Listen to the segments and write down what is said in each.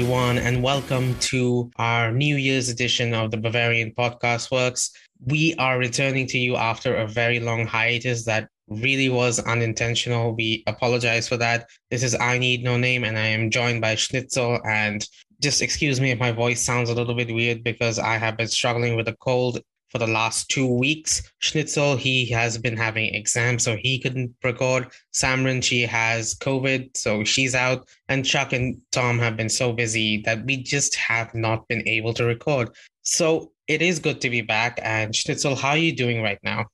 everyone, and welcome to our New Year's edition of the Bavarian Podcast Works. We are returning to you after a very long hiatus that really was unintentional. We apologize for that. This is I Need No Name, and I am joined by Schnitzel. And just excuse me if my voice sounds a little bit weird because I have been struggling with a cold for the last two weeks. Schnitzel, he has been having exams, so he couldn't record. Samran, she has COVID, so she's out. And Chuck and Tom have been so busy that we just have not been able to record. So it is good to be back. And Schnitzel, how are you doing right now?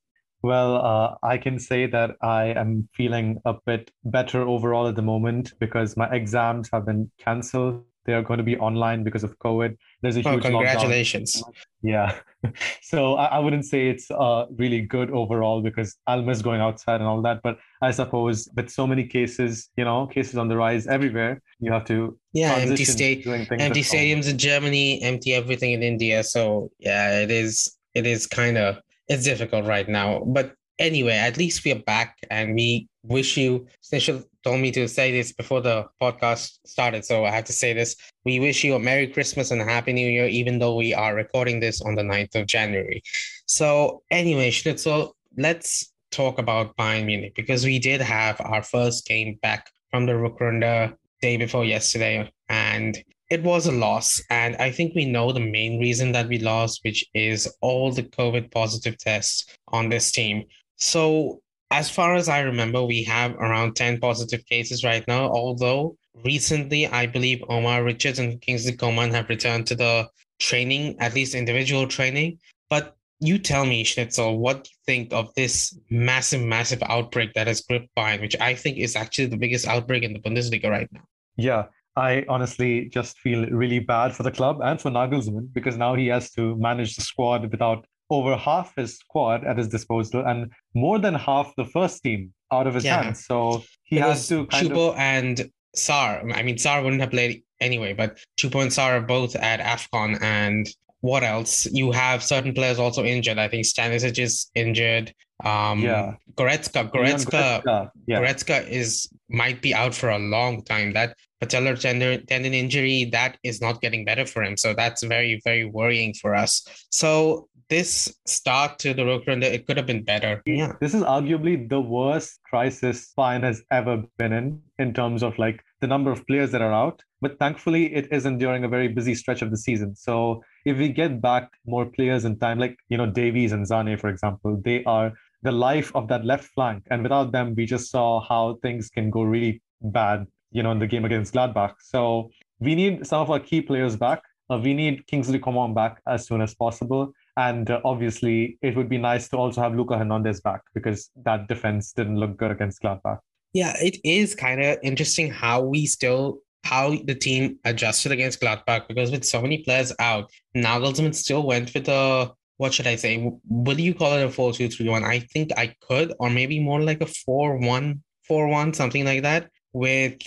Well, uh, I can say that I am feeling a bit better overall at the moment because my exams have been cancelled. They are going to be online because of COVID. There's a Oh, huge congratulations. lockdown. Yeah. so I, I wouldn't say it's uh, really good overall because I'll miss going outside and all that. But I suppose with so many cases, you know, cases on the rise everywhere, you have to Yeah, empty state, empty stadiums in Germany, empty everything in India. So yeah, it is it is kind of it's difficult right now. But anyway, at least we are back and we wish you Schnitzel told me to say this before the podcast started, so I have to say this. We wish you a Merry Christmas and a Happy New Year, even though we are recording this on the 9th of January. So anyway, Schnitzel, let's talk about Bayern Munich because we did have our first game back from the Rückrunde day before yesterday, and it was a loss. And I think we know the main reason that we lost, which is all the COVID positive tests on this team. So, as far as I remember, we have around 10 positive cases right now, although recently I believe Omar Richards and Kingsley Coman have returned to the training, at least individual training. But you tell me, Schnitzel, what do you think of this massive, massive outbreak that has gripped Bayern, which I think is actually the biggest outbreak in the Bundesliga right now? Yeah, I honestly just feel really bad for the club and for Nagelsmann because now he has to manage the squad without over half his squad at his disposal and more than half the first team out of his Yeah. hands. So he it has to kind Choupo of and Sarr. I mean, Sarr wouldn't have played anyway, but Choupo and Sarr are both at AFCON. And what else? You have certain players also injured. I think Stanisic is injured. Um, Yeah. Goretzka, Goretzka, Goretzka, yeah. Goretzka is might be out for a long time. That patellar tendon, tendon injury that is not getting better for him. So that's very very worrying for us. So this start to the Rückrunde, it could have been better. Yeah. This is arguably the worst crisis Bayern has ever been in, in terms of like the number of players that are out. But thankfully, it isn't during a very busy stretch of the season. So if we get back more players in time, like you know Davies and Sané, for example, they are the life of that left flank. And without them, we just saw how things can go really bad, you know, in the game against Gladbach. So we need some of our key players back. Uh, we need Kingsley Coman back as soon as possible. And uh, obviously, it would be nice to also have Luca Hernandez back because that defense didn't look good against Gladbach. Yeah, it is kind of interesting how we still how the team adjusted against Gladbach because with so many players out, Nagelsmann still went with a what should I say? Would you call it a 4 2 3 1? I think I could, or maybe more like a 4 1 4 1, something like that, with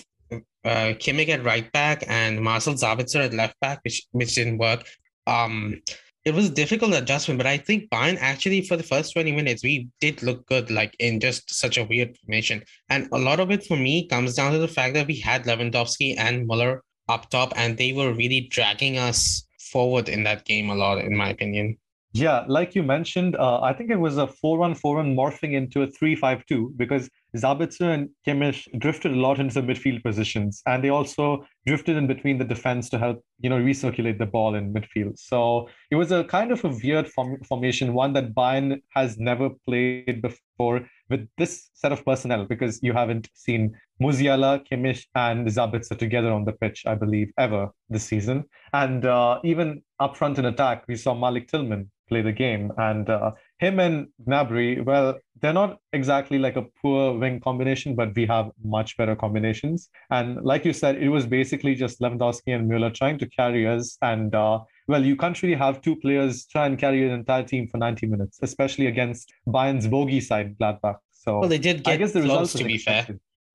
uh, Kimmich at right back and Marcel Sabitzer at left back, which which didn't work. Um, it was a difficult adjustment, but I think Bayern actually for the first 20 minutes, we did look good, like in just such a weird formation. And a lot of it for me comes down to the fact that we had Lewandowski and Muller up top, and they were really dragging us forward in that game a lot, in my opinion. Yeah, like you mentioned, uh, I think it was a 4 1 4 1 morphing into a 3 5 2 because Sabitzer and Kimmich drifted a lot into the midfield positions and they also drifted in between the defense to help, you know, recirculate the ball in midfield. So it was a kind of a weird form- formation, one that Bayern has never played before with this set of personnel because you haven't seen Musiala, Kimmich, and Sabitzer together on the pitch, I believe, ever this season. And uh, even up front in attack, we saw Malik Tillman play the game. And uh, him and Gnabry, well, they're not exactly like a poor wing combination, but we have much better combinations. And like you said, it was basically just Lewandowski and Müller trying to carry us. And uh, well, you can't really have two players try and carry an entire team for 90 minutes, especially against Bayern's bogey side, Gladbach. So Well, they did I get guess the close, results to be fair.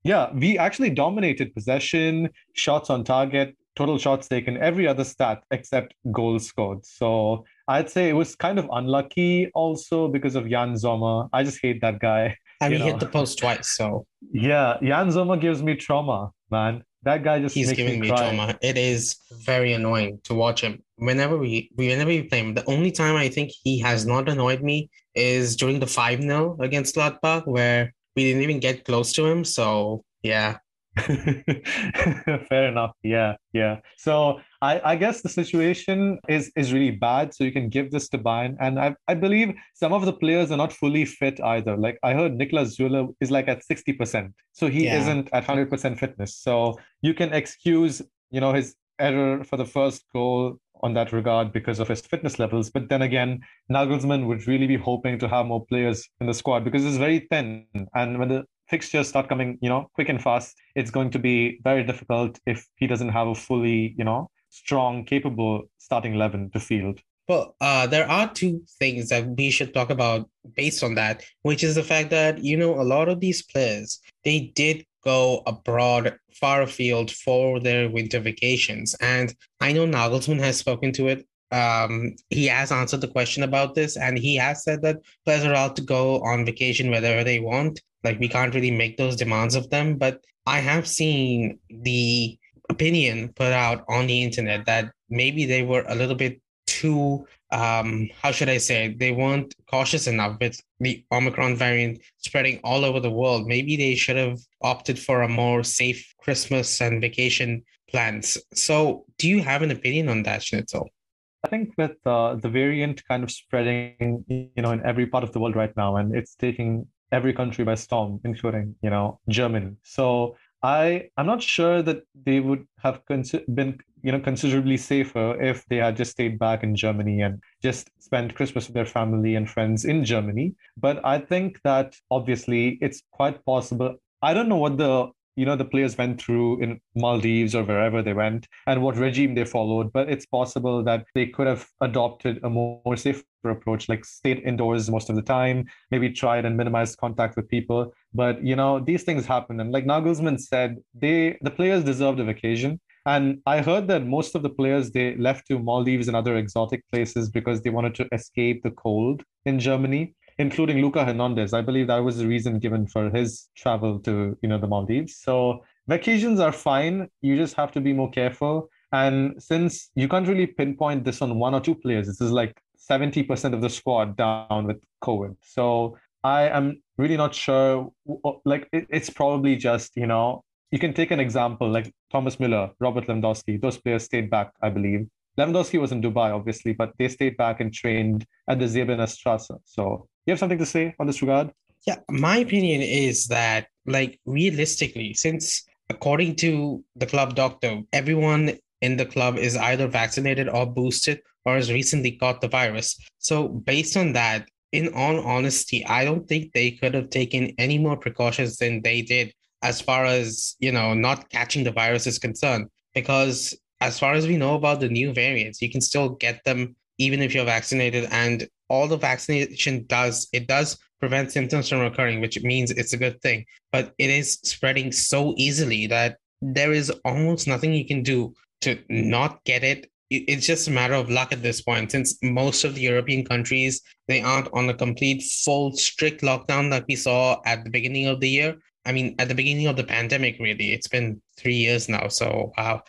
Yeah, we actually dominated possession, shots on target, total shots taken, every other stat except goals scored. So I'd say it was kind of unlucky also because of Yann Sommer. I just hate that guy. And You we know. hit the post twice, so Yeah, Yann Sommer gives me trauma, man. That guy just He's giving me me trauma. It is very annoying to watch him. Whenever we, whenever we play him, the only time I think he has not annoyed me is during the 5 0 against Gladbach, where we didn't even get close to him. So, yeah. Fair enough. Yeah, yeah. So I, I guess the situation is is really bad. So you can give this to Bayern, and I I believe some of the players are not fully fit either. Like I heard Niklas Süle is like at sixty percent, so he Yeah. isn't at hundred percent fitness. So you can excuse you know his error for the first goal on that regard because of his fitness levels. But then again, Nagelsmann would really be hoping to have more players in the squad because it's very thin, and when the fixtures start coming, you know, quick and fast, it's going to be very difficult if he doesn't have a fully, you know, strong, capable starting 11 to field. Well, uh, there are two things that we should talk about based on that, which is the fact that, you know, a lot of these players, they did go abroad, far afield for their winter vacations. And I know Nagelsmann has spoken to it. Um, he has answered the question about this, and he has said that players are allowed to go on vacation wherever they want. Like, we can't really make those demands of them. But I have seen the opinion put out on the internet that maybe they were a little bit too um how should i say they weren't cautious enough with the omicron variant spreading all over the world maybe they should have opted for a more safe christmas and vacation plans so do you have an opinion on that schnitzel I think with uh, the variant kind of spreading, you know, in every part of the world right now, and it's taking every country by storm, including, you know, Germany. So I I'm not sure that they would have been, you know, considerably safer if they had just stayed back in Germany and just spent Christmas with their family and friends in Germany. But I think that obviously it's quite possible. I don't know what the you know the players went through in Maldives or wherever they went and what regime they followed but it's possible that they could have adopted a more, more safer approach like stayed indoors most of the time maybe tried and minimized contact with people. But you know these things happen. And like Nagelsmann said they the players deserved a vacation. And I heard that most of the players they left to Maldives and other exotic places because they wanted to escape the cold in Germany including Luca Hernandez. I believe that was the reason given for his travel to, you know, the Maldives. So vacations are fine. You just have to be more careful. And since you can't really pinpoint this on one or two players, this is like 70% of the squad down with COVID. So I am really not sure. Like, it's probably just, you know, you can take an example like Thomas Müller, Robert Lewandowski. Those players stayed back, I believe. Lewandowski was in Dubai, obviously, but they stayed back and trained at the Säbener Strasse. So you have something to say on this regard? Yeah, my opinion is that, like, realistically, since according to the club doctor, everyone in the club is either vaccinated or boosted or has recently caught the virus. So, based on that, in all honesty, I don't think they could have taken any more precautions than they did as far as, you know, not catching the virus is concerned. Because as far as we know about the new variants, you can still get them even if you're vaccinated. And all the vaccination does, it does prevent symptoms from occurring, which means it's a good thing. But it is spreading so easily that there is almost nothing you can do to not get it. It's just a matter of luck at this point, since most of the European countries they aren't on a complete full strict lockdown like we saw at the beginning of the year. I mean, at the beginning of the pandemic, really, it's been three years now. So wow.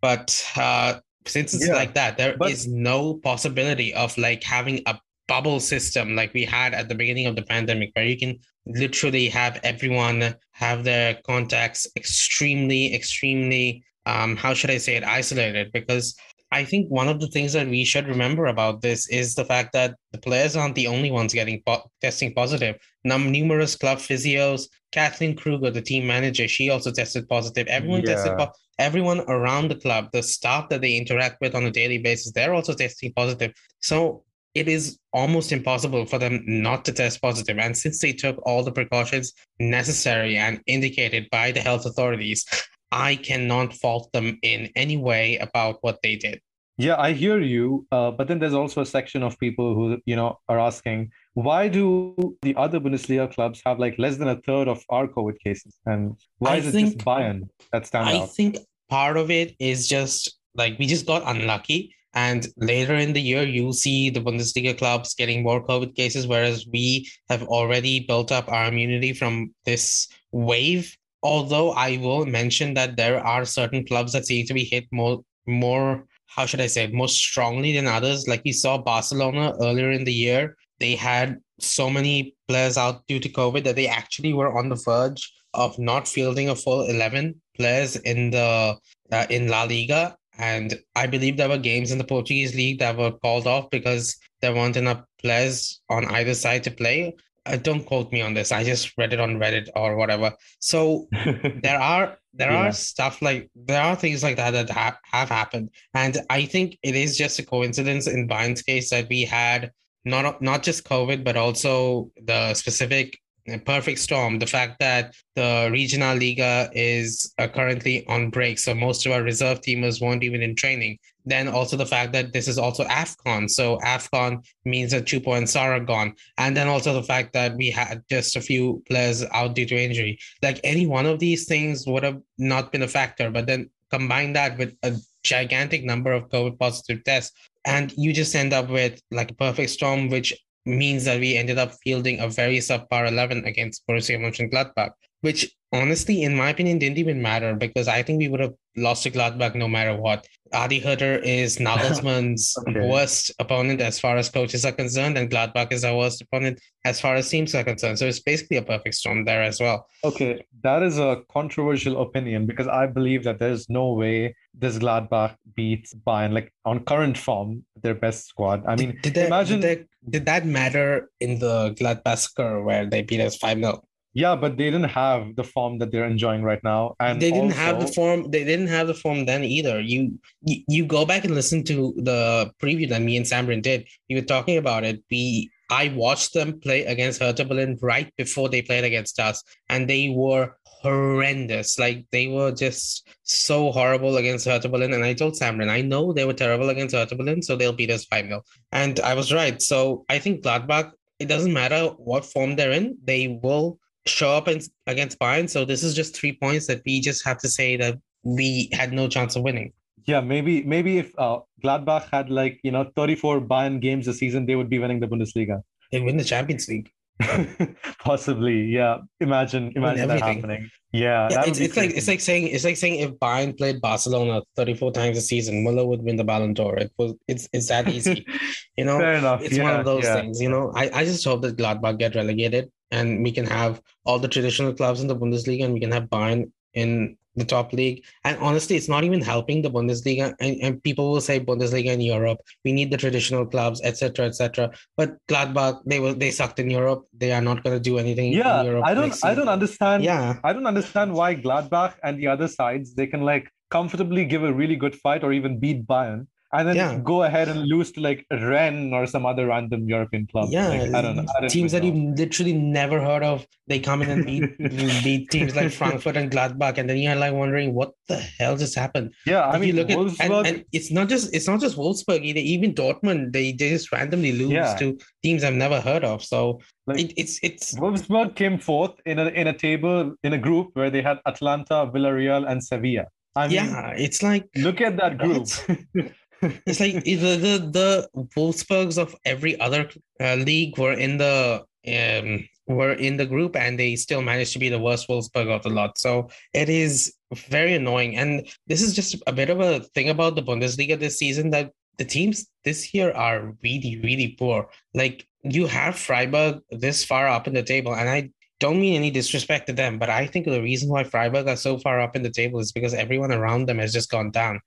But uh, since it's Yeah, like that, there is but- no possibility of like having a bubble system like we had at the beginning of the pandemic, where you can literally have everyone have their contacts extremely, extremely, um, how should I say it, isolated. Because I think one of the things that we should remember about this is the fact that the players aren't the only ones getting po- testing positive. Num- numerous club physios, Kathleen Kruger, the team manager, she also tested positive. Everyone tested Yeah. po- everyone around the club, the staff that they interact with on a daily basis, they're also testing positive. So it is almost impossible for them not to test positive. And since they took all the precautions necessary and indicated by the health authorities, I cannot fault them in any way about what they did. Yeah, I hear you. Uh, but then there's also a section of people who, you know, are asking, why do the other Bundesliga clubs have like less than a third of our COVID cases? And why I is it just Bayern that stand I out? think part of it is just like we just got unlucky. And later in the year, you'll see the Bundesliga clubs getting more COVID cases, whereas we have already built up our immunity from this wave. although I will mention that there are certain clubs that seem to be hit more more how should I say more strongly than others. Like we saw Barcelona earlier in the year, they had so many players out due to COVID that they actually were on the verge of not fielding a full 11 players in the uh, in La Liga. And I believe there were games in the Portuguese league that were called off because there weren't enough players on either side to play. Uh, don't quote me on this. I just read it on Reddit or whatever. So there are there yeah. are stuff like there are things like that that have, have happened, and I think it is just a coincidence in Bayern's case that we had not not just COVID, but also the specific perfect storm. The fact that the Regionalliga is uh, currently on break, so most of our reserve teamers weren't even in training. Then also the fact that this is also AFCON. So AFCON means that Choupo and are gone. And then also the fact that we had just a few players out due to injury. Like any one of these things would have not been a factor. But then combine that with a gigantic number of COVID positive tests, and you just end up with like a perfect storm, which means that we ended up fielding a very subpar 11 against Borussia Mönchengladbach, which honestly, in my opinion, didn't even matter because I think we would have lost to Gladbach no matter what. Adi Hütter is Nagelsmann's okay. worst opponent as far as coaches are concerned, and Gladbach is our worst opponent as far as teams are concerned. So it's basically a perfect storm there as well. Okay, that is a controversial opinion because I believe that there's no way this Gladbach beats Bayern like on current form, their best squad. I mean, did, did imagine did, did that matter in the Gladbach where they beat us five 0 yeah, but they didn't have the form that they're enjoying right now, and they didn't also... have the form. They didn't have the form then either. You, you you go back and listen to the preview that me and Samrin did. We were talking about it. We I watched them play against Hertha Berlin right before they played against us, and they were horrendous. Like they were just so horrible against Hertha Berlin. And I told Samrin, I know they were terrible against Hertha Berlin, so they'll beat us 5 0. And I was right. So I think Gladbach, it doesn't matter what form they're in, they will show up in, against Bayern. So this is just three points that we just have to say that we had no chance of winning. Yeah, maybe maybe if uh, Gladbach had like you know 34 Bayern games a season, they would be winning the Bundesliga. They win the Champions League. Possibly, yeah. Imagine, imagine that happening. Yeah, yeah it's, it's like it's like saying it's like saying if Bayern played Barcelona 34 times a season, Muller would win the Ballon d'Or. It was it's it's that easy, you know. Fair enough. It's yeah, one of those yeah. things, you know. I, I just hope that Gladbach get relegated and we can have all the traditional clubs in the Bundesliga and we can have Bayern in the top league. And honestly, it's not even helping the Bundesliga. And, and people will say Bundesliga in Europe, we need the traditional clubs, etc., etc. But Gladbach, they will they sucked in Europe. They are not going to do anything. Yeah, I don't I don't understand. Yeah, I don't understand why Gladbach and the other sides they can like comfortably give a really good fight or even beat Bayern and then yeah. go ahead and lose to like Rennes or some other random European club. Yeah, like, I don't know. I teams that you've literally never heard of. They come in and beat beat teams like Frankfurt and Gladbach, and then you're like wondering what the hell just happened. Yeah, I if mean, you look Wolfsburg... at and, and, it's not just it's not just Wolfsburg either. Even Dortmund, they, they just randomly lose yeah. to teams I've never heard of. So like, it, it's it's Wolfsburg came fourth in a in a table in a group where they had Atalanta, Villarreal, and Sevilla. I mean, yeah, it's like look at that group. it's like the, the the Wolfsburgs of every other uh, league were in the um were in the group and they still managed to be the worst Wolfsburg of the lot. So it is very annoying. And this is just a bit of a thing about the Bundesliga this season that the teams this year are really, really poor. Like you have Freiburg this far up in the table, and I don't mean any disrespect to them, but I think the reason why Freiburg are so far up in the table is because everyone around them has just gone down.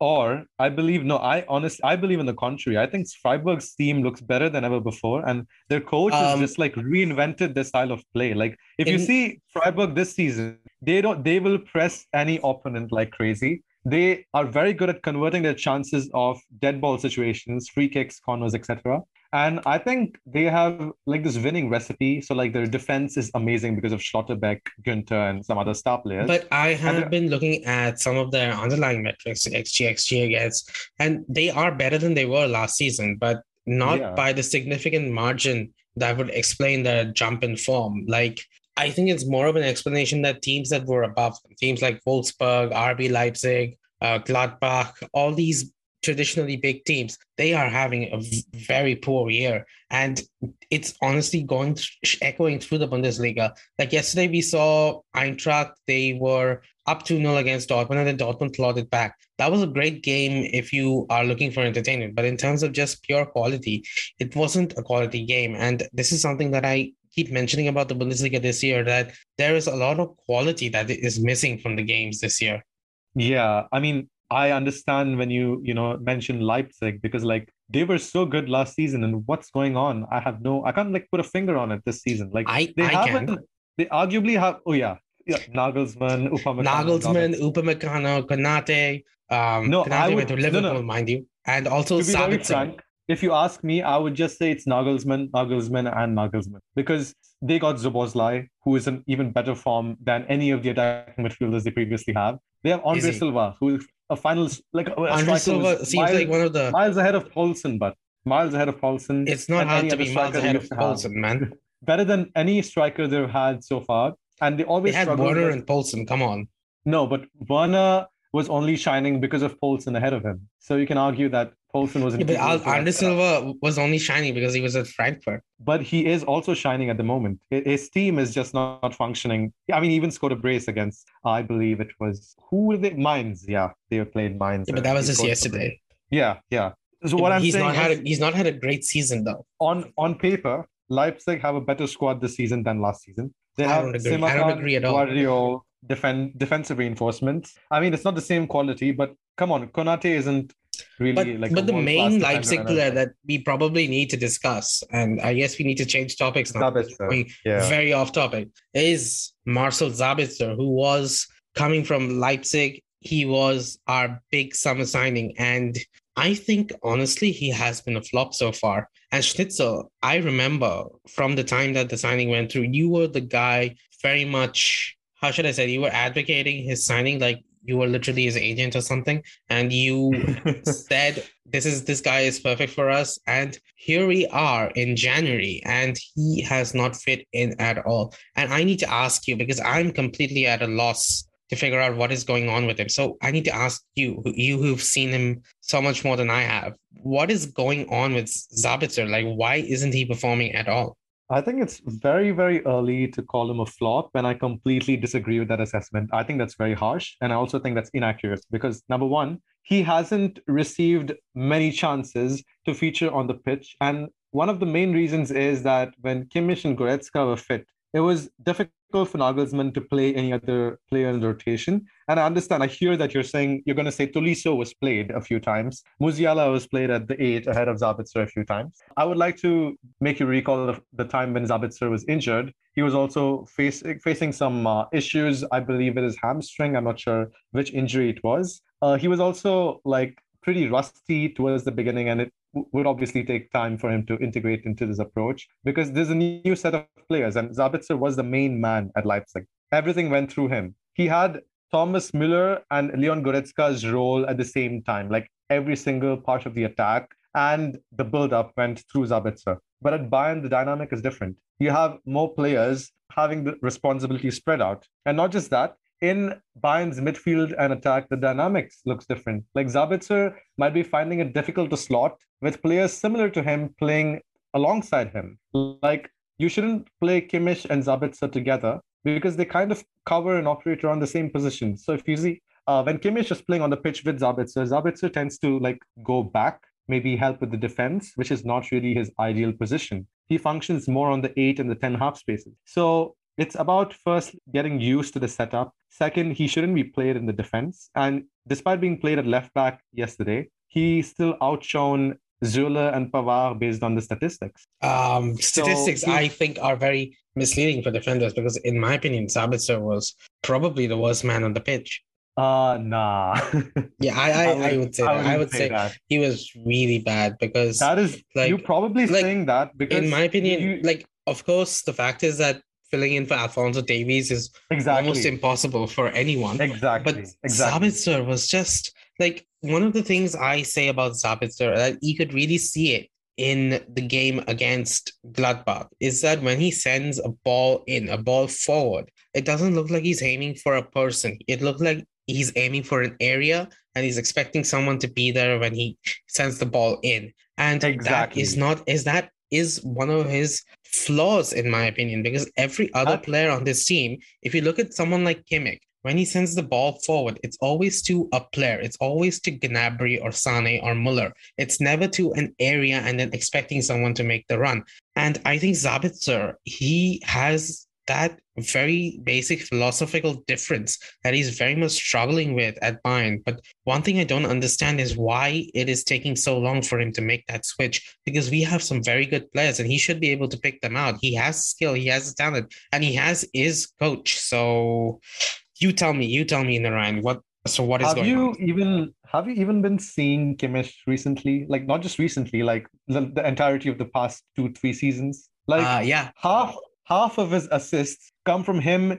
Or I believe no, I honestly I believe in the contrary. I think Freiburg's team looks better than ever before, and their coach um, has just like reinvented their style of play. Like if in, you see Freiburg this season, they don't they will press any opponent like crazy. They are very good at converting their chances of dead ball situations, free kicks, corners, etc. And I think they have like this winning recipe. So like their defense is amazing because of Schlotterbeck, Günter, and some other star players. But I have been looking at some of their underlying metrics, XG, XG against, and they are better than they were last season, but not yeah. by the significant margin that would explain their jump in form. Like I think it's more of an explanation that teams that were above them, teams like Wolfsburg, RB Leipzig, uh, Gladbach, all these traditionally big teams, they are having a very poor year. And it's honestly going echoing through the Bundesliga. Like yesterday, we saw Eintracht, they were up 2 0 against Dortmund, and then Dortmund clawed it back. That was a great game if you are looking for entertainment. But in terms of just pure quality, it wasn't a quality game. And this is something that I keep mentioning about the Bundesliga this year that there is a lot of quality that is missing from the games this year. Yeah, I mean, I understand when you you know mention Leipzig because like they were so good last season and what's going on? I have no I can't like put a finger on it this season. Like I, they I haven't can. they arguably have oh yeah. Yeah, Nagelsmann, Upamecano. Nagelsmann, Upamecano, Konate. Um, No, Konate I would- to no, no. Liverpool, mind you, and also to be very Sabitzer. frank, if you ask me, I would just say it's Nagelsmann, Nagelsmann, and Nagelsmann because they got Szoboszlai, who is in even better form than any of the attacking midfielders they previously have. They have Andre? Silva, who is a final like a Andre Silva seems miles, like one of the. miles ahead of Poulsen, but miles ahead of Poulsen. It's not hard to be miles ahead of. Poulsen, man. Better than any striker they've had so far, and they They always had struggled Werner with- and Poulsen. Come on. No, but Werner was only shining because of Poulsen ahead of him. So you can argue that Poulsen was. Yeah, but Andre Silva was only shining because he was at Frankfurt. but he is also shining at the moment. His team is just not, functioning. I mean, even scored a brace against, I believe it was who were they? Mainz. Yeah, they were playing Mainz. Yeah, but that was just yesterday. Yeah, yeah. So Yeah, what I'm he's saying not had is, a, he's not had a great season though. on on paper, Leipzig have a better squad this season than last season. They I have don't agree. I don't agree at all. Gvardiol, defend defensive reinforcements. I mean, it's not the same quality, but come on, Konate isn't really But like. but the main Leipzig player that we probably need to discuss, and I guess we need to change topics now. Sabitzer, Going yeah. very off topic is Marcel Sabitzer, who was coming from Leipzig. He was our big summer signing, and I think honestly he has been a flop so far. And Schnitzel, I remember from the time that the signing went through, you were the guy very much. How should I say? You were advocating his signing like you were literally his agent or something, and you said this is this guy is perfect for us and here we are in january and he has not fit in at all. And i need to ask you because i'm completely at a loss to figure out what is going on with him. So i need to ask you you who've seen him so much more than i have what is going on with sabitzer? Like why isn't he performing at all I think it's very, very early to call him a flop, and I completely disagree with that assessment. I think that's very harsh, and I also think that's inaccurate because number one, he hasn't received many chances to feature on the pitch, and one of the main reasons is that when Kimmich and Goretzka were fit, it was difficult for Nagelsmann to play any other player in rotation. And I understand, I hear that you're saying you're going to say Tolisso was played a few times. Musiala was played at the eight ahead of Sabitzer a few times. I would like to make you recall the, the time when Sabitzer was injured. He was also face, facing some uh, issues, I believe it is hamstring. I'm not sure which injury it was. Uh, he was also like pretty rusty towards the beginning, and it would obviously take time for him to integrate into this approach because there's a new set of players, and Sabitzer was the main man at Leipzig. Everything went through him. He had Thomas Müller and Leon Goretzka's role at the same time, like every single part of the attack and the build-up went through Sabitzer. But at Bayern, the dynamic is different. You have more players having the responsibility spread out. And not just that, in Bayern's midfield and attack, the dynamics looks different. Like Sabitzer might be finding it difficult to slot with players similar to him playing alongside him. Like you shouldn't play Kimmich and Sabitzer together because they kind of cover and operate around the same position. So if you see uh, when Kimmich is playing on the pitch with Sabitzer, Sabitzer tends to like go back, maybe help with the defense, which is not really his ideal position. He functions more on the eight and the 10 half spaces. So it's about first getting used to the setup. Second, he shouldn't be played in the defense. And despite being played at left back yesterday, he still outshone Süle and Pavard based on the statistics. um statistics he- i think are very misleading for defenders because in my opinion sabitzer was probably the worst man on the pitch Uh nah. yeah i i, I, would say that. i would say that. he was really bad because That is like- you probably like, saying that because in my opinion, you- like of course, the fact is that filling in for Alfonso Davies is exactly almost impossible for anyone. exactly But exactly Sabitzer was just like one of the things I say about Sabitzer that you could really see it in the game against Gladbach is that when he sends a ball in, a ball forward, it doesn't look like he's aiming for a person. It looked like he's aiming for an area and he's expecting someone to be there when he sends the ball in. And exactly. that is not is that is one of his flaws in my opinion because every other ah. player on this team, if you look at someone like Kimmich, when he sends the ball forward, it's always to a player. It's always to Gnabry or Sane or Muller. It's never to an area and then expecting someone to make the run. And I think Sabitzer, he has that very basic philosophical difference that he's very much struggling with at Bayern. But one thing I don't understand is why it is taking so long for him to make that switch because we have some very good players and he should be able to pick them out. He has skill, he has talent, and he has his coach. So you tell me, you tell me, Narayan, what so what is have going you on? even have you even been seeing Kimmich recently? Like not just recently, like the, the entirety of the past two, three seasons. Like uh, yeah. half half of his assists come from him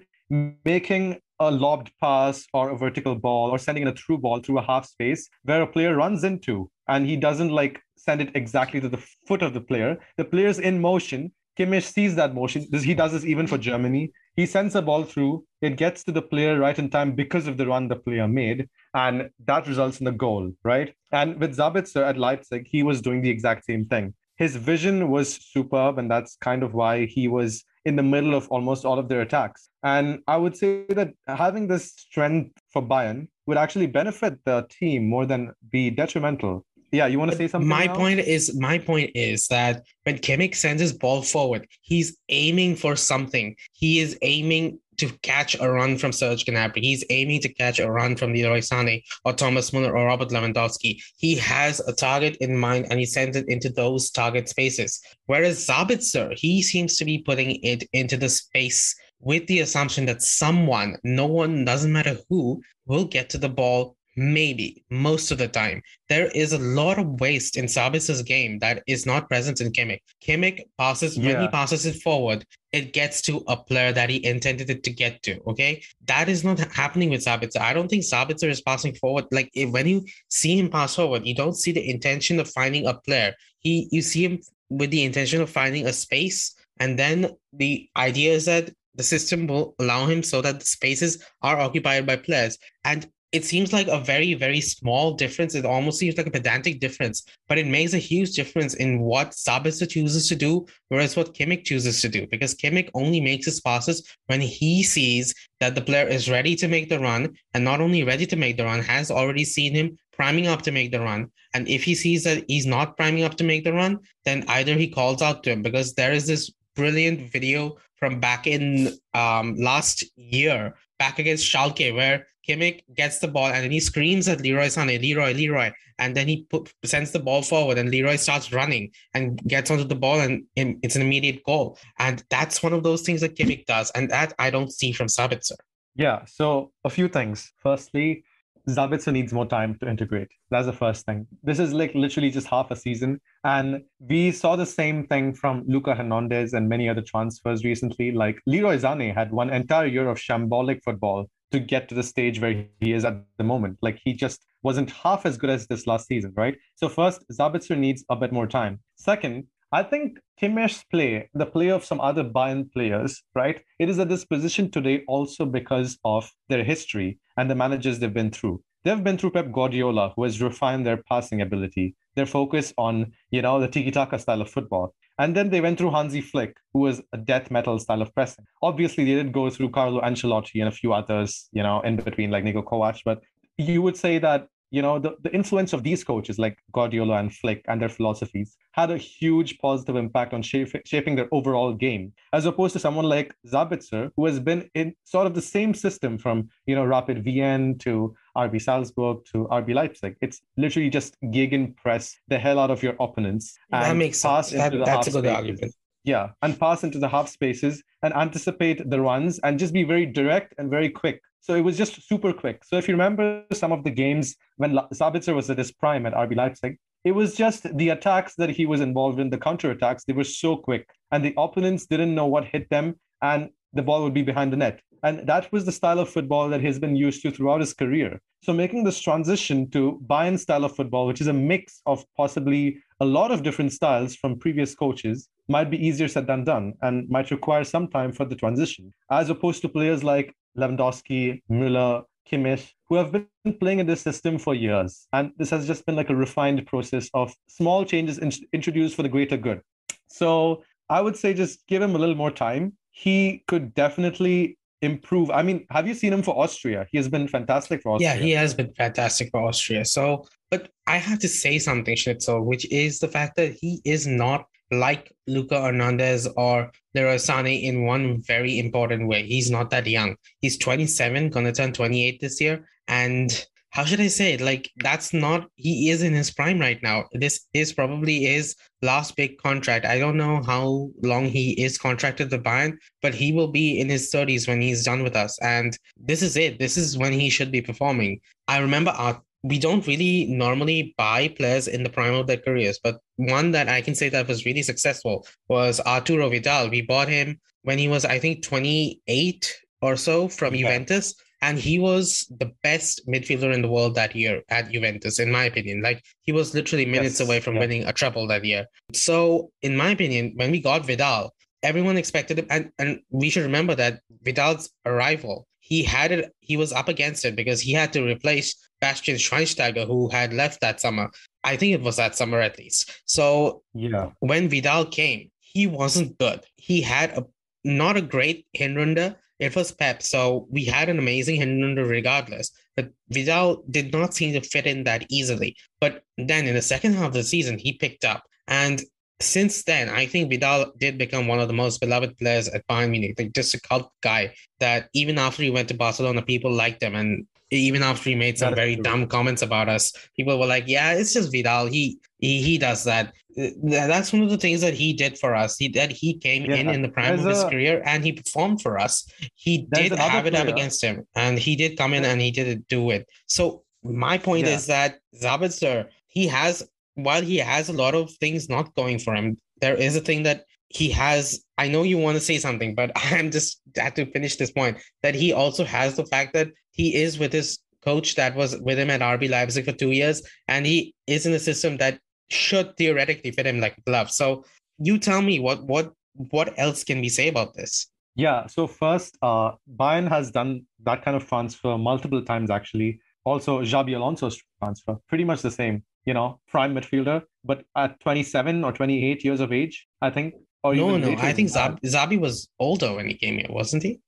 making a lobbed pass or a vertical ball or sending in a through ball through a half space where a player runs into and he doesn't like send it exactly to the foot of the player. The player's in motion. Kimmich sees that motion. He does this even for Germany. He sends a ball through. It gets to the player right in time because of the run the player made. And that results in the goal, right? And with Sabitzer at Leipzig, he was doing the exact same thing. His vision was superb, and that's kind of why he was in the middle of almost all of their attacks. And I would say that having this strength for Bayern would actually benefit the team more than be detrimental. Yeah, you want to say something? My now? point is my point is that when Kimmich sends his ball forward, he's aiming for something. He is aiming to catch a run from Serge Gnabry. He's aiming to catch a run from Leroy Sané or Thomas Muller or Robert Lewandowski. He has a target in mind and he sends it into those target spaces. Whereas Sabitzer, he seems to be putting it into the space with the assumption that someone, no one, doesn't matter who, will get to the ball Maybe most of the time. There is a lot of waste in Sabitzer's game that is not present in Kimmich. Kimmich passes, yeah. when he passes it forward, it gets to a player that he intended it to get to. Okay. That is not happening with Sabitzer. I don't think Sabitzer is passing forward. Like if, when you see him pass forward, you don't see the intention of finding a player. He you see him with the intention of finding a space. And then the idea is that the system will allow him so that the spaces are occupied by players. And it seems like a very, very small difference. It almost seems like a pedantic difference, but it makes a huge difference in what Sabitzer chooses to do, whereas what Kimmich chooses to do. Because Kimmich only makes his passes when he sees that the player is ready to make the run, and not only ready to make the run, has already seen him priming up to make the run. And if he sees that he's not priming up to make the run, then either he calls out to him because there is this brilliant video from back in um, last year, back against Schalke, where Kimmich gets the ball and then he screams at Leroy Sané, Leroy, Leroy, and then he put, sends the ball forward and Leroy starts running and gets onto the ball and it's an immediate goal. And that's one of those things that Kimmich does, and that I don't see from Sabitzer. Yeah, so a few things. Firstly, Sabitzer needs more time to integrate. That's the first thing. This is like literally just half a season. And we saw the same thing from Luca Hernandez and many other transfers recently. Like Leroy Sané had one entire year of shambolic football to get to the stage where he is at the moment. Like he just wasn't half as good as this last season, right? So first, Sabitzer needs a bit more time. Second, I think Kimmich's play, the play of some other Bayern players, right? It is at this position today also because of their history and the managers they've been through. They've been through Pep Guardiola, who has refined their passing ability, their focus on, you know, the tiki-taka style of football. And then they went through Hansi Flick, who was a death metal style of pressing. Obviously, they did go through Carlo Ancelotti and a few others, you know, in between, like Niko Kovac. But you would say that you know, the, the influence of these coaches like Guardiola and Flick and their philosophies had a huge positive impact on shape, shaping their overall game, as opposed to someone like Sabitzer, who has been in sort of the same system from, you know, Rapid Vienna to RB Salzburg to RB Leipzig. It's literally just gegen press the hell out of your opponents. And that makes sense. That, that's a good spaces. argument. Yeah, and pass into the half spaces and anticipate the runs and just be very direct and very quick so it was just super quick. So if you remember some of the games when Sabitzer was at his prime at RB Leipzig, it was just the attacks that he was involved in, the counter attacks, they were so quick. And the opponents didn't know what hit them, and the ball would be behind the net. And that was the style of football that he's been used to throughout his career. So making this transition to Bayern style of football, which is a mix of possibly a lot of different styles from previous coaches, might be easier said than done and might require some time for the transition, as opposed to players like Lewandowski, Müller, Kimmich, who have been playing in this system for years. And this has just been like a refined process of small changes in- introduced for the greater good. So I would say just give him a little more time. He could definitely improve. I mean, have you seen him for Austria? He has been fantastic for Austria. Yeah, he has been fantastic for Austria. So, but I have to say something, Schnitzel, which is the fact that he is not like Luca Hernandez or Leroy in one very important way. He's not that young. He's 27, gonna turn 28 this year. And how should I say it? Like that's not he is in his prime right now. This is probably his last big contract. I don't know how long he is contracted to Bayern, but he will be in his 30s when he's done with us. And this is it. This is when he should be performing. I remember our we don't really normally buy players in the prime of their careers, but one that I can say that was really successful was Arturo Vidal. We bought him when he was, I think, 28 or so from yeah. Juventus. And he was the best midfielder in the world that year at Juventus, in my opinion. Like he was literally minutes yes. away from yeah. winning a treble that year. So, in my opinion, when we got Vidal, everyone expected him. And, and we should remember that Vidal's arrival, he had it, he was up against it because he had to replace Bastian Schweinsteiger, who had left that summer. I think it was that summer at least. So yeah, when Vidal came, he wasn't good. He had a not a great Hinrunde. It was Pep, so we had an amazing Hinrunde regardless. But Vidal did not seem to fit in that easily. But then in the second half of the season, he picked up. And since then, I think Vidal did become one of the most beloved players at Bayern Munich, like just a cult guy that even after he went to Barcelona, people liked him. And even after he made some very dumb comments about us, people were like, "Yeah, it's just Vidal. He he he does that." Uh, that's one of the things that he did for us. He that he came yeah, in in the prime of his a, career and he performed for us. He did have it player. up against him, and he did come in and he did do it. So my point yeah. is that Sabitzer, he has while he has a lot of things not going for him, there is a thing that he has i know you want to say something but i'm just had to finish this point that he also has the fact that he is with his coach that was with him at rb leipzig for two years and he is in a system that should theoretically fit him like a glove. So you tell me what what what else can we say about this? Yeah so first uh bayern has done that kind of transfer multiple times actually. Also Xabi Alonso's transfer pretty much the same you know prime midfielder but at 27 or 28 years of age i think or no, no. I think Zab- Xabi was older when he came here, wasn't he?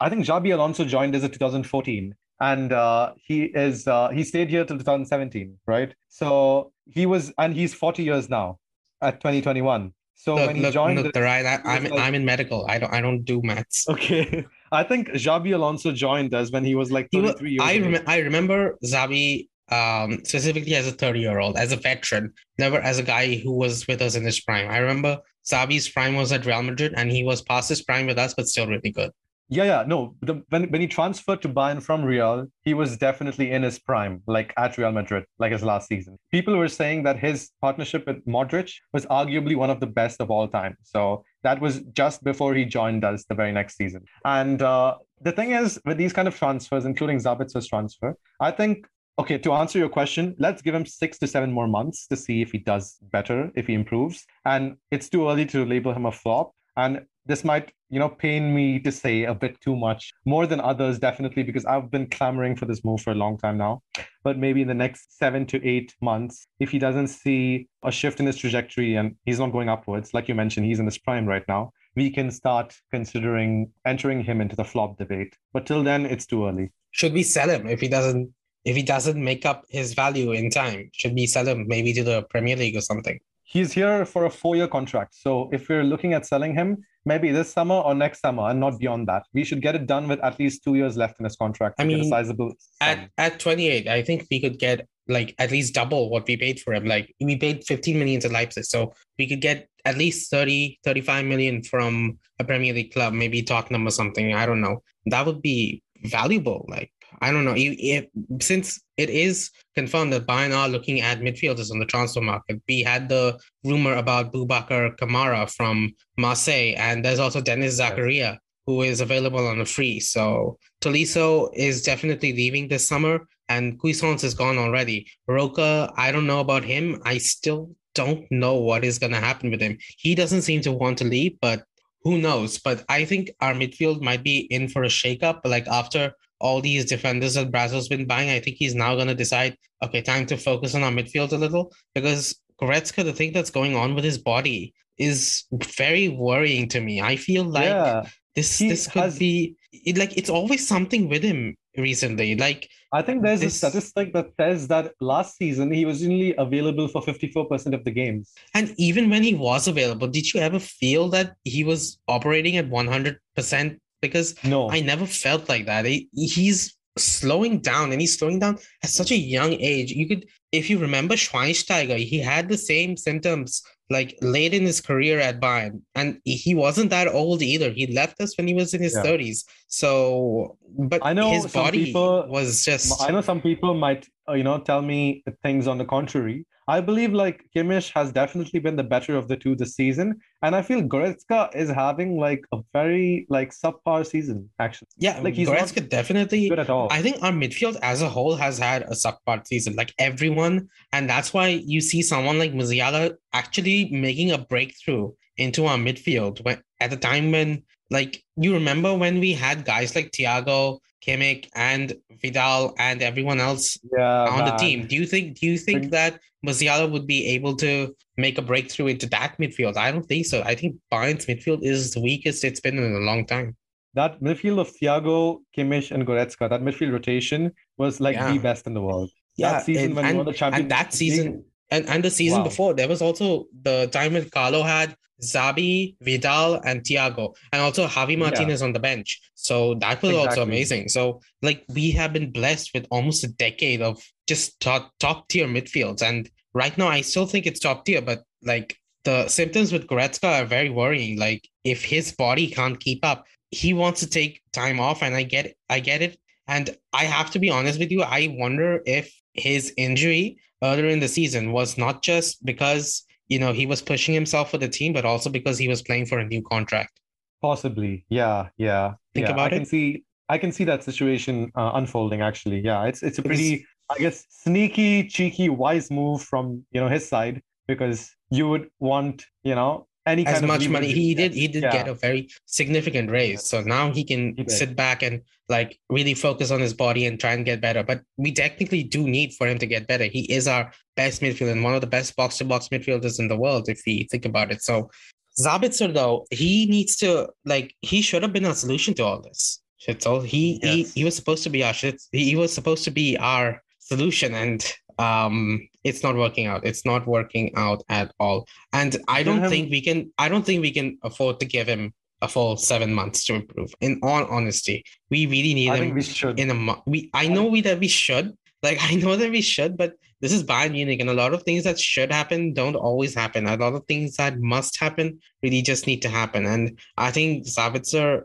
I think Xabi Alonso joined us in 2014, and uh, he is uh, he stayed here till 2017, right? So he was, and he's 40 years now at 2021. So look, when he look, joined, look, the right, I, am like, I'm in medical. I don't I don't do maths. Okay, I think Xabi Alonso joined us when he was like 33 was, years. I rem- I remember Xabi um, specifically as a 30 year old, as a veteran, never as a guy who was with us in his prime. I remember Xabi's prime was at Real Madrid and he was past his prime with us, but still really good. Yeah, yeah, no. The, when when he transferred to Bayern from Real, he was definitely in his prime, like at Real Madrid, like his last season. People were saying that his partnership with Modric was arguably one of the best of all time. So that was just before he joined us the very next season. And uh, the thing is, with these kind of transfers, including Sabitzer's transfer, I think Okay, to answer your question, let's give him six to seven more months to see if he does better, if he improves. And it's too early to label him a flop. And this might, you know, pain me to say a bit too much, more than others, definitely, because I've been clamoring for this move for a long time now. But maybe in the next seven to eight months, if he doesn't see a shift in his trajectory and he's not going upwards, like you mentioned, he's in his prime right now, we can start considering entering him into the flop debate. But till then, it's too early. Should we sell him if he doesn't if he doesn't make up his value in time, should we sell him maybe to the Premier League or something? He's here for a four-year contract. So if we're looking at selling him, maybe this summer or next summer, and not beyond that. We should get it done with at least two years left in his contract. I mean, sizable at at 28, I think we could get like at least double what we paid for him. Like we paid 15 million to Leipzig, so we could get at least 30, 35 million from a Premier League club, maybe Tottenham or something. I don't know. That would be valuable. Like I don't know. If, since it is confirmed that Bayern are looking at midfielders on the transfer market, we had the rumor about Boubacar Kamara from Marseille, and there's also Denis Zakaria who is available on a free. So Tolisso is definitely leaving this summer, and Cuisance is gone already. Roca, I don't know about him. I still don't know what is going to happen with him. He doesn't seem to want to leave, but who knows? But I think our midfield might be in for a shakeup. Like after all these defenders that Brazil's been buying. I think he's now going to decide, okay, time to focus on our midfield a little because Goretzka, the thing that's going on with his body is very worrying to me. I feel like yeah, this this could has, be it, like it's always something with him recently. Like I think there's this, a statistic that says that last season he was only available for 54% of the games. And even when he was available, did you ever feel that he was operating at 100%? Because no, I never felt like that. He, he's slowing down and he's slowing down at such a young age. You could, if you remember Schweinsteiger, he had the same symptoms like late in his career at Bayern, and he wasn't that old either. He left us when he was in his thirties. So, but I know his body people, was just. I know some people might, uh, you know, tell me things on the contrary. I believe like Kimmich has definitely been the better of the two this season, and I feel Goretzka is having like a very like subpar season actually. Yeah, like he's Goretzka definitely good at all. I think our midfield as a whole has had a subpar season, like everyone, and that's why you see someone like Musiala actually making a breakthrough into our midfield when at the time when like you remember when we had guys like Thiago Kimmich and Vidal and everyone else yeah, on man. the team. Do you think do you think that Musiala would be able to make a breakthrough into that midfield? I don't think so. I think Bayern's midfield is the weakest it's been in a long time. That midfield of Thiago, Kimmich, and Goretzka, that midfield rotation was like yeah. the best in the world. Yeah, that season and, when and, won the Champions and that season and, and the season wow. before, there was also the time when Carlo had Xabi, Vidal, and Thiago, and also Javi Martinez yeah. on the bench. So that was exactly. also amazing. So like we have been blessed with almost a decade of just top top tier midfields, and right now I still think it's top tier, but like the symptoms with Goretzka are very worrying. Like if his body can't keep up, he wants to take time off, and I get it, I get it. And I have to be honest with you, I wonder if his injury earlier in the season was not just because you know he was pushing himself for the team, but also because he was playing for a new contract. Possibly, yeah, yeah. Think yeah. about I it. can see, I can see that situation uh, unfolding. Actually, yeah, it's it's a pretty, I guess, sneaky, cheeky, wise move from you know his side because you would want you know any as much money he did he did yeah. get a very significant raise so now he can he sit back and like really focus on his body and try and get better but we technically do need for him to get better he is our best midfielder and one of the best box to box midfielders in the world if we think about it so Sabitzer though he needs to like he should have been a solution to all this Schnitzel. He, yes. he he was supposed to be our shit. He was supposed to be our solution and um it's not working out it's not working out at all and i don't have... think we can i don't think we can afford to give him a full seven months to improve in all honesty we really need I him we should. in a month we i know we that we should like i know that we should but this is Bayern Munich, and a lot of things that should happen don't always happen. A lot of things that must happen really just need to happen. And I think Sabitzer,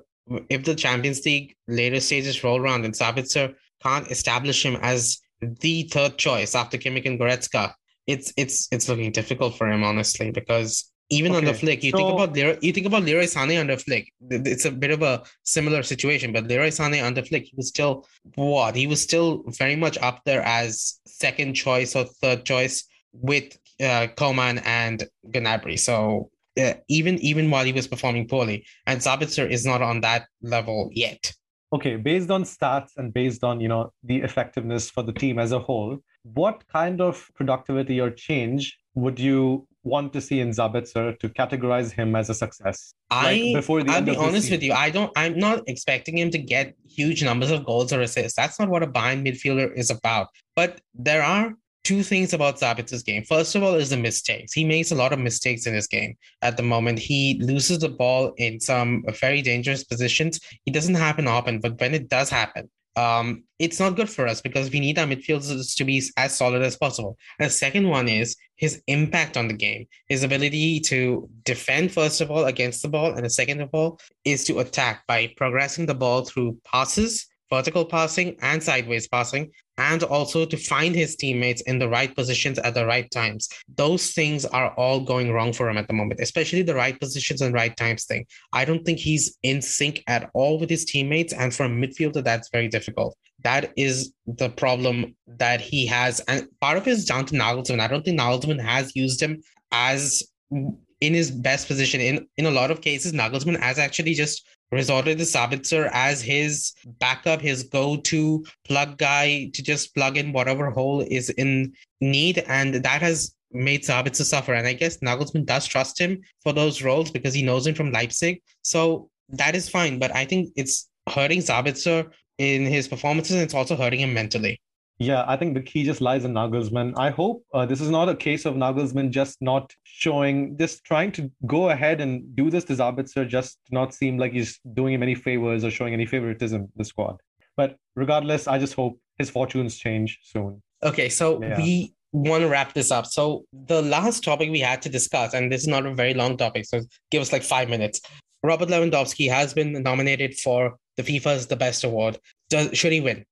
if the Champions League later stages roll around and Sabitzer can't establish him as the third choice after Kimmich and Goretzka, it's it's it's looking difficult for him honestly because even okay. under Flick, you so, think about Leroy, you think about Leroy Sané under Flick. It's a bit of a similar situation, but Leroy Sané under Flick, he was still what? He was still very much up there as second choice or third choice with uh, Coman and Gnabry. So uh, even even while he was performing poorly, and Sabitzer is not on that level yet okay based on stats and based on you know the effectiveness for the team as a whole what kind of productivity or change would you want to see in Sabitzer to categorize him as a success? I like before the I'll be honest with you. I don't. I'm not expecting him to get huge numbers of goals or assists. That's not what a Bayern midfielder is about. But there are two things about Sabitzer's game. First of all, is the mistakes. He makes a lot of mistakes in his game at the moment. He loses the ball in some very dangerous positions. It doesn't happen often, but when it does happen, um, it's not good for us because we need our midfielders to be as solid as possible. And the second one is his impact on the game, his ability to defend, first of all, against the ball, and the second of all is to attack by progressing the ball through passes vertical passing and sideways passing, and also to find his teammates in the right positions at the right times. Those things are all going wrong for him at the moment, especially the right positions and right times thing. I don't think he's in sync at all with his teammates, and for a midfielder, that's very difficult. That is the problem that he has, and part of it is down to Nagelsmann. I don't think Nagelsmann has used him as in his best position. In in a lot of cases, Nagelsmann has actually just resorted to Sabitzer as his backup, his go-to plug guy to just plug in whatever hole is in need, and that has made Sabitzer suffer. And I guess Nagelsmann does trust him for those roles because he knows him from Leipzig. So that is fine, but I think it's hurting Sabitzer in his performances, and it's also hurting him mentally. Yeah, I think the key just lies in Nagelsmann. I hope uh, this is not a case of Nagelsmann just not showing, just trying to go ahead and do this to Sabitzer, just not seem like he's doing him any favors or showing any favoritism the squad. But regardless, I just hope his fortunes change soon. Okay, so yeah. we want to wrap this up. So the last topic we had to discuss, and this is not a very long topic, so give us like five minutes. Robert Lewandowski has been nominated for the FIFA's The Best Award. Does, should he win?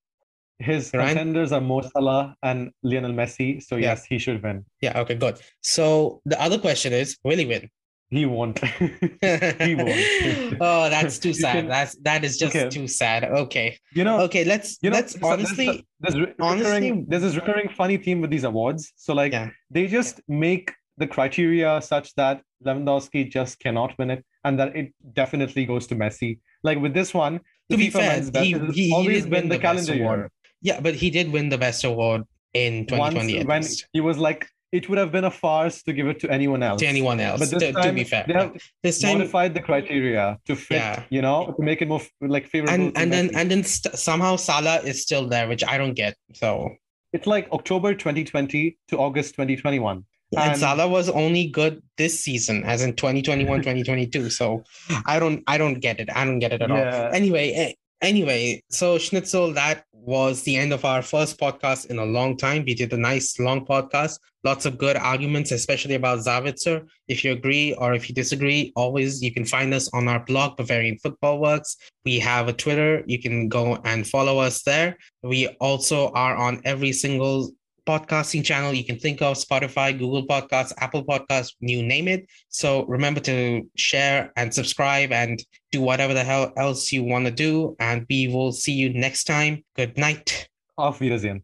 His Ryan? contenders are Mo Salah and Lionel Messi. So yes, he should win. Yeah. Okay. Good. So the other question is, will he win? He won't. he won't. oh, that's too sad. Can, that's that is just okay. too sad. Okay. You know. Okay. Let's you know, let's honestly. There's, there's, honestly, recurring, there's this recurring funny theme with these awards. So like yeah. they just make the criteria such that Lewandowski just cannot win it, and that it definitely goes to Messi. Like with this one, to be fair, he, he, always been the, the calendar year. Yeah, but he did win the best award in 2020. Once, when he was like, it would have been a farce to give it to anyone else. To anyone else. But this to, time, to be fair, they have this time, modified the criteria to fit. Yeah. You know, to make it more like favorable. And and then and then st- somehow Salah is still there, which I don't get. So it's like October 2020 to August 2021. And, and Salah was only good this season, as in 2021, 2022. So I don't, I don't get it. I don't get it at yeah. all. Anyway, eh, Anyway, so Schnitzel, that was the end of our first podcast in a long time. We did a nice long podcast, lots of good arguments, especially about Sabitzer. If you agree or if you disagree, always you can find us on our blog, Bavarian Football Works. We have a Twitter. You can go and follow us there. We also are on every single podcasting channel you can think of Spotify, Google Podcasts, Apple Podcasts, you name it. So remember to share and subscribe and do whatever the hell else you want to do. And we will see you next time. Good night. Auf Wiedersehen.